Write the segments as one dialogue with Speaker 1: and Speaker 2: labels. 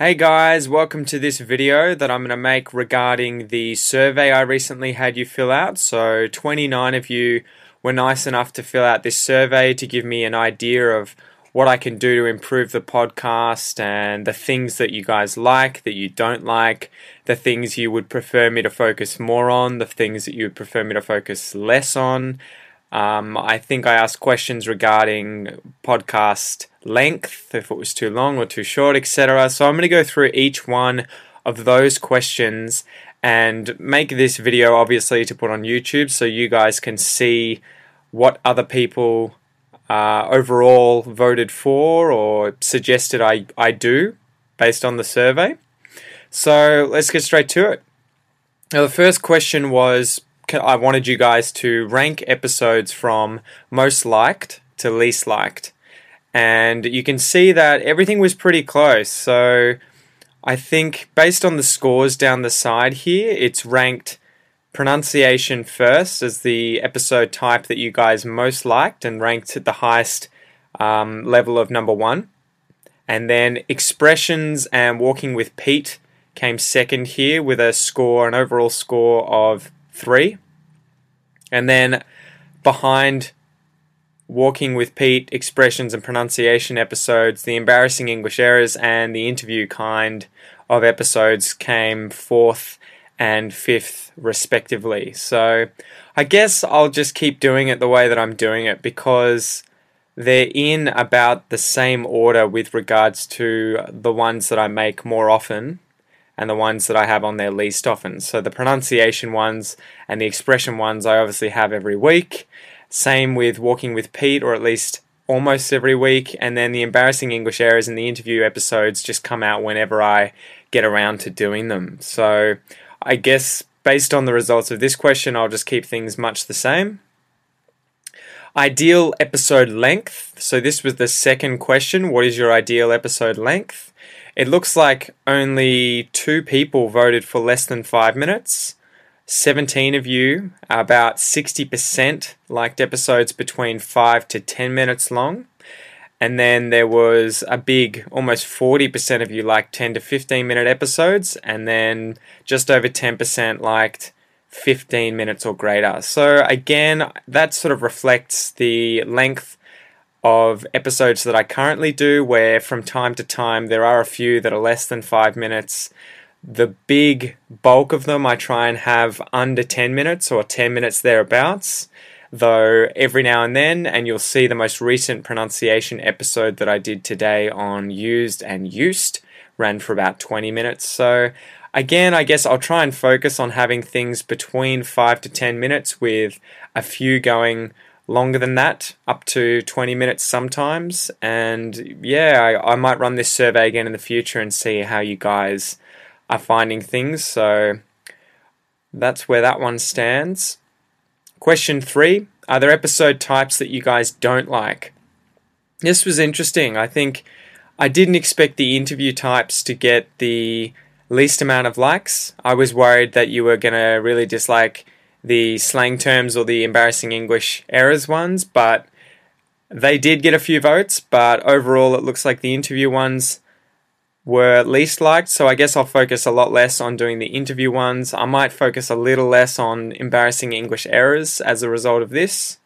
Speaker 1: Hey guys, welcome to this video that I'm going to make regarding the survey I recently had you fill out. So 29 of you were nice enough to fill out this survey to give me an idea of what I can do to improve the podcast and the things that you guys like, that you don't like, the things you would prefer me to focus more on, the things that you would prefer me to focus less on. Um, I think I asked questions regarding podcast length, if it was too long or too short, etc. So I'm going to go through each one of those questions and make this video obviously to put on YouTube so you guys can see what other people uh, overall voted for or suggested I, I do based on the survey. So let's get straight to it. Now, the first question was I wanted you guys to rank episodes from most liked to least liked and you can see that everything was pretty close. So I think based on the scores down the side here, it's ranked pronunciation first as the episode type that you guys most liked and ranked at the highest um, level of number one. And then expressions and walking with Pete came second here with a score, an overall score of three. And then behind Walking with Pete expressions and pronunciation episodes, the embarrassing English errors, and the interview kind of episodes came fourth and fifth, respectively. So I guess I'll just keep doing it the way that I'm doing it because they're in about the same order with regards to the ones that I make more often and the ones that I have on there least often. So the pronunciation ones and the expression ones I obviously have every week, same with Walking with Pete, or at least almost every week. And then the embarrassing English errors and the interview episodes just come out whenever I get around to doing them. So I guess based on the results of this question, I'll just keep things much the same. Ideal episode length. So this was the second question. What is your ideal episode length? It looks like only two people voted for less than five minutes. 17 of you, about 60%, liked episodes between 5 to 10 minutes long. And then there was a big, almost 40% of you liked 10 to 15 minute episodes. And then just over 10% liked 15 minutes or greater. So again, that sort of reflects the length of episodes that I currently do, where from time to time there are a few that are less than five minutes the big bulk of them I try and have under 10 minutes or 10 minutes thereabouts, though every now and then, and you'll see the most recent pronunciation episode that I did today on used and used ran for about 20 minutes. So, again, I guess I'll try and focus on having things between 5 to 10 minutes with a few going longer than that, up to 20 minutes sometimes. And yeah, I, I might run this survey again in the future and see how you guys are finding things. So that's where that one stands. Question three Are there episode types that you guys don't like? This was interesting. I think I didn't expect the interview types to get the least amount of likes. I was worried that you were going to really dislike the slang terms or the embarrassing English errors ones, but they did get a few votes. But overall, it looks like the interview ones were least liked, so I guess I'll focus a lot less on doing the interview ones. I might focus a little less on embarrassing English errors as a result of this.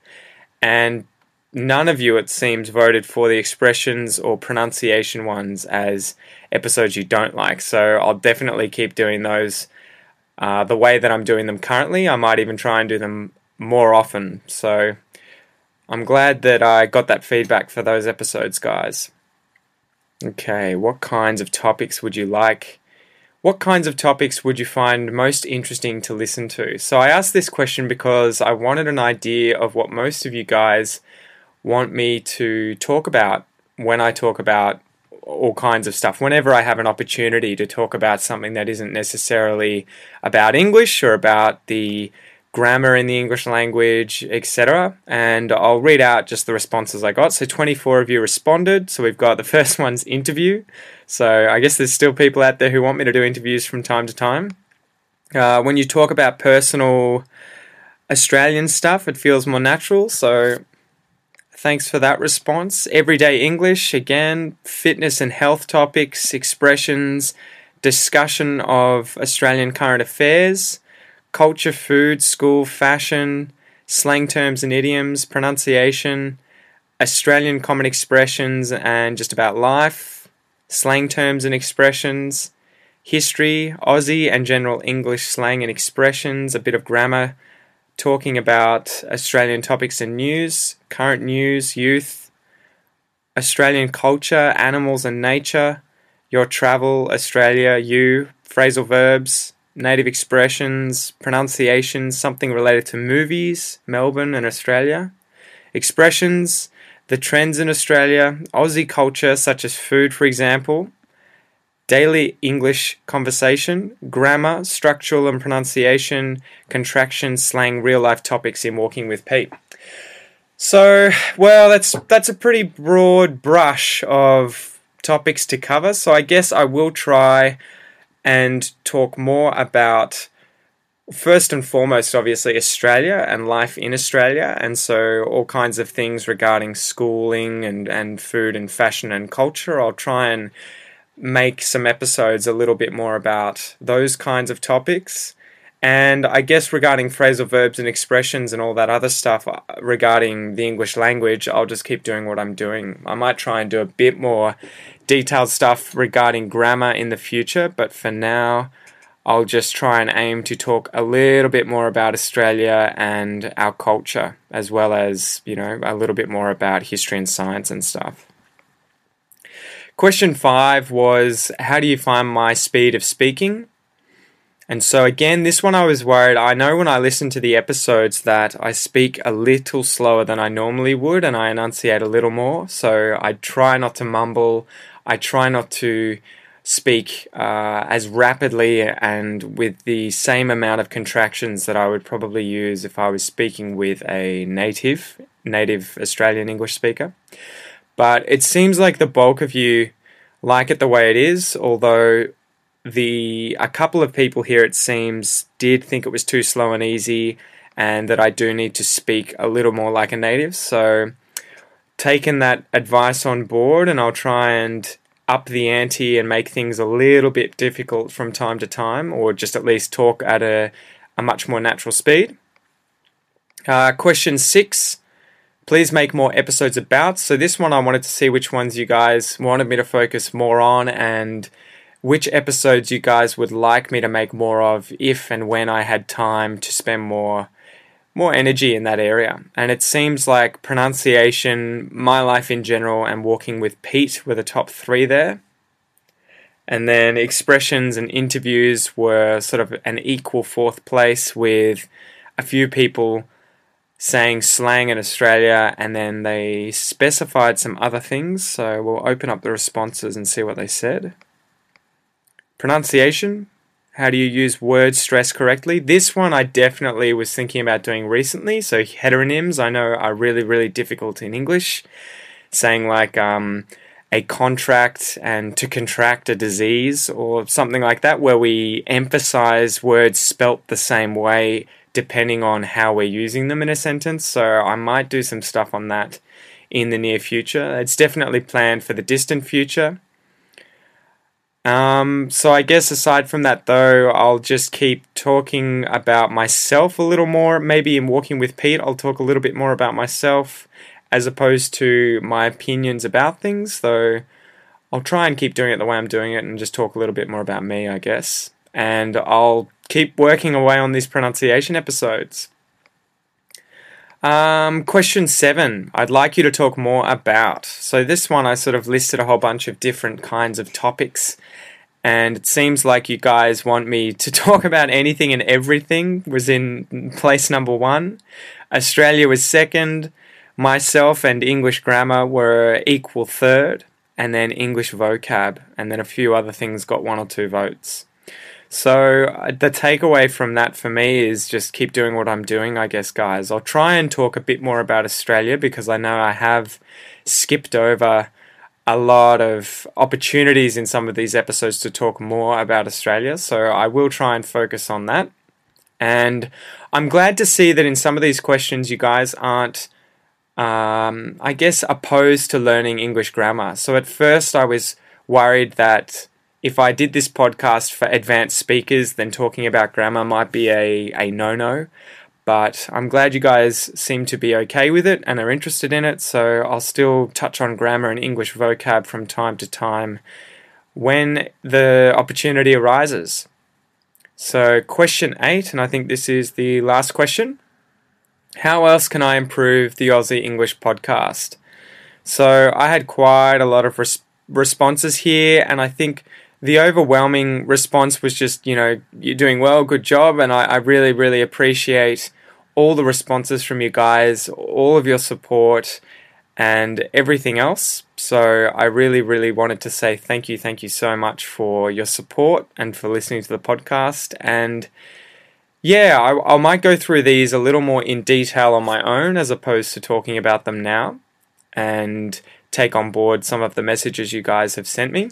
Speaker 1: And none of you, it seems, voted for the expressions or pronunciation ones as episodes you don't like. So I'll definitely keep doing those uh, the way that I'm doing them currently. I might even try and do them more often. So I'm glad that I got that feedback for those episodes, guys. Okay, what kinds of topics would you like? What kinds of topics would you find most interesting to listen to? So I asked this question because I wanted an idea of what most of you guys want me to talk about when I talk about all kinds of stuff. Whenever I have an opportunity to talk about something that isn't necessarily about English or about the grammar in the English language, etc. And I'll read out just the responses I got. So 24 of you responded. So we've got the first one's interview. So I guess there's still people out there who want me to do interviews from time to time. Uh, when you talk about personal Australian stuff, it feels more natural. So Thanks for that response. Everyday English, again, fitness and health topics, expressions, discussion of Australian current affairs, culture, food, school, fashion, slang terms and idioms, pronunciation, Australian common expressions and just about life, slang terms and expressions, history, Aussie and general English slang and expressions, a bit of grammar, talking about Australian topics and news, current news, youth, Australian culture, animals and nature, your travel, Australia, you, phrasal verbs, native expressions, pronunciations, something related to movies, Melbourne and Australia, expressions, the trends in Australia, Aussie culture, such as food, for example, daily English conversation, grammar, structural and pronunciation, contraction, slang, real life topics in Walking with Pete. So, well, that's that's a pretty broad brush of topics to cover. So I guess I will try and talk more about first and foremost, obviously, Australia and life in Australia, and so all kinds of things regarding schooling and, and food and fashion and culture. I'll try and make some episodes a little bit more about those kinds of topics. And I guess regarding phrasal verbs and expressions and all that other stuff uh, regarding the English language, I'll just keep doing what I'm doing. I might try and do a bit more detailed stuff regarding grammar in the future, but for now, I'll just try and aim to talk a little bit more about Australia and our culture, as well as, you know, a little bit more about history and science and stuff. Question five was How do you find my speed of speaking? And so, again, this one I was worried. I know when I listen to the episodes that I speak a little slower than I normally would and I enunciate a little more. So, I try not to mumble. I try not to speak uh, as rapidly and with the same amount of contractions that I would probably use if I was speaking with a native native Australian English speaker. But it seems like the bulk of you like it the way it is, although the a couple of people here it seems did think it was too slow and easy and that I do need to speak a little more like a native. So taken that advice on board and I'll try and up the ante and make things a little bit difficult from time to time, or just at least talk at a, a much more natural speed. Uh, question six please make more episodes about. So, this one I wanted to see which ones you guys wanted me to focus more on and which episodes you guys would like me to make more of if and when I had time to spend more more energy in that area. And it seems like pronunciation, my life in general, and walking with Pete were the top three there. And then expressions and interviews were sort of an equal fourth place with a few people saying slang in Australia and then they specified some other things. So we'll open up the responses and see what they said. Pronunciation, how do you use word stress correctly? This one I definitely was thinking about doing recently. So heteronyms I know are really really difficult in English. Saying like um, a contract and to contract a disease or something like that, where we emphasize words spelt the same way depending on how we're using them in a sentence. So I might do some stuff on that in the near future. It's definitely planned for the distant future. Um, so I guess aside from that, though, I'll just keep talking about myself a little more. Maybe in Walking with Pete, I'll talk a little bit more about myself as opposed to my opinions about things, though I'll try and keep doing it the way I'm doing it and just talk a little bit more about me, I guess. And I'll keep working away on these pronunciation episodes. Um, question seven, I'd like you to talk more about. So, this one I sort of listed a whole bunch of different kinds of topics, and it seems like you guys want me to talk about anything and everything, was in place number one. Australia was second, myself and English grammar were equal third, and then English vocab, and then a few other things got one or two votes. So uh, the takeaway from that for me is just keep doing what I'm doing, I guess, guys. I'll try and talk a bit more about Australia because I know I have skipped over a lot of opportunities in some of these episodes to talk more about Australia. So I will try and focus on that. And I'm glad to see that in some of these questions, you guys aren't um, I guess, opposed to learning English grammar. So at first, I was worried that if I did this podcast for advanced speakers, then talking about grammar might be a, a no no. But I'm glad you guys seem to be okay with it and are interested in it, so I'll still touch on grammar and English vocab from time to time when the opportunity arises. So, question eight, and I think this is the last question. How else can I improve the Aussie English podcast? So, I had quite a lot of res- responses here, and I think the overwhelming response was just, you know, you're doing well, good job. And I, I, really, really appreciate all the responses from you guys, all of your support, and everything else. So I really, really wanted to say thank you, thank you so much for your support and for listening to the podcast. And yeah, I, I might go through these a little more in detail on my own as opposed to talking about them now and take on board some of the messages you guys have sent me.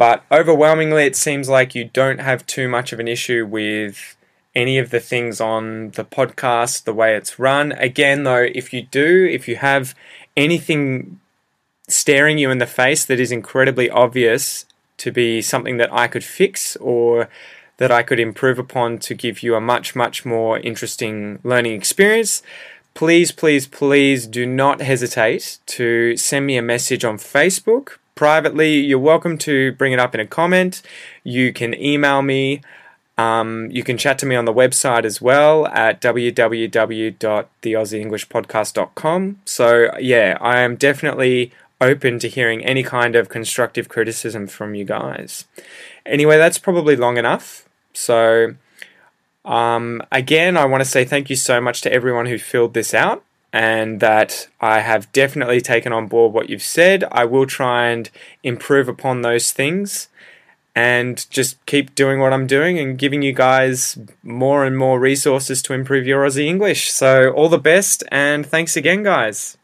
Speaker 1: But overwhelmingly, it seems like you don't have too much of an issue with any of the things on the podcast, the way it's run. Again, though, if you do, if you have anything staring you in the face that is incredibly obvious to be something that I could fix or that I could improve upon to give you a much, much more interesting learning experience, please, please, please do not hesitate to send me a message on Facebook privately, you're welcome to bring it up in a comment. You can email me. Um, you can chat to me on the website as well at www.theaussieenglishpodcast.com. So, yeah, I am definitely open to hearing any kind of constructive criticism from you guys. Anyway, that's probably long enough. So, um, again, I want to say thank you so much to everyone who filled this out and that I have definitely taken on board what you've said. I will try and improve upon those things and just keep doing what I'm doing and giving you guys more and more resources to improve your Aussie English. So, all the best and thanks again, guys.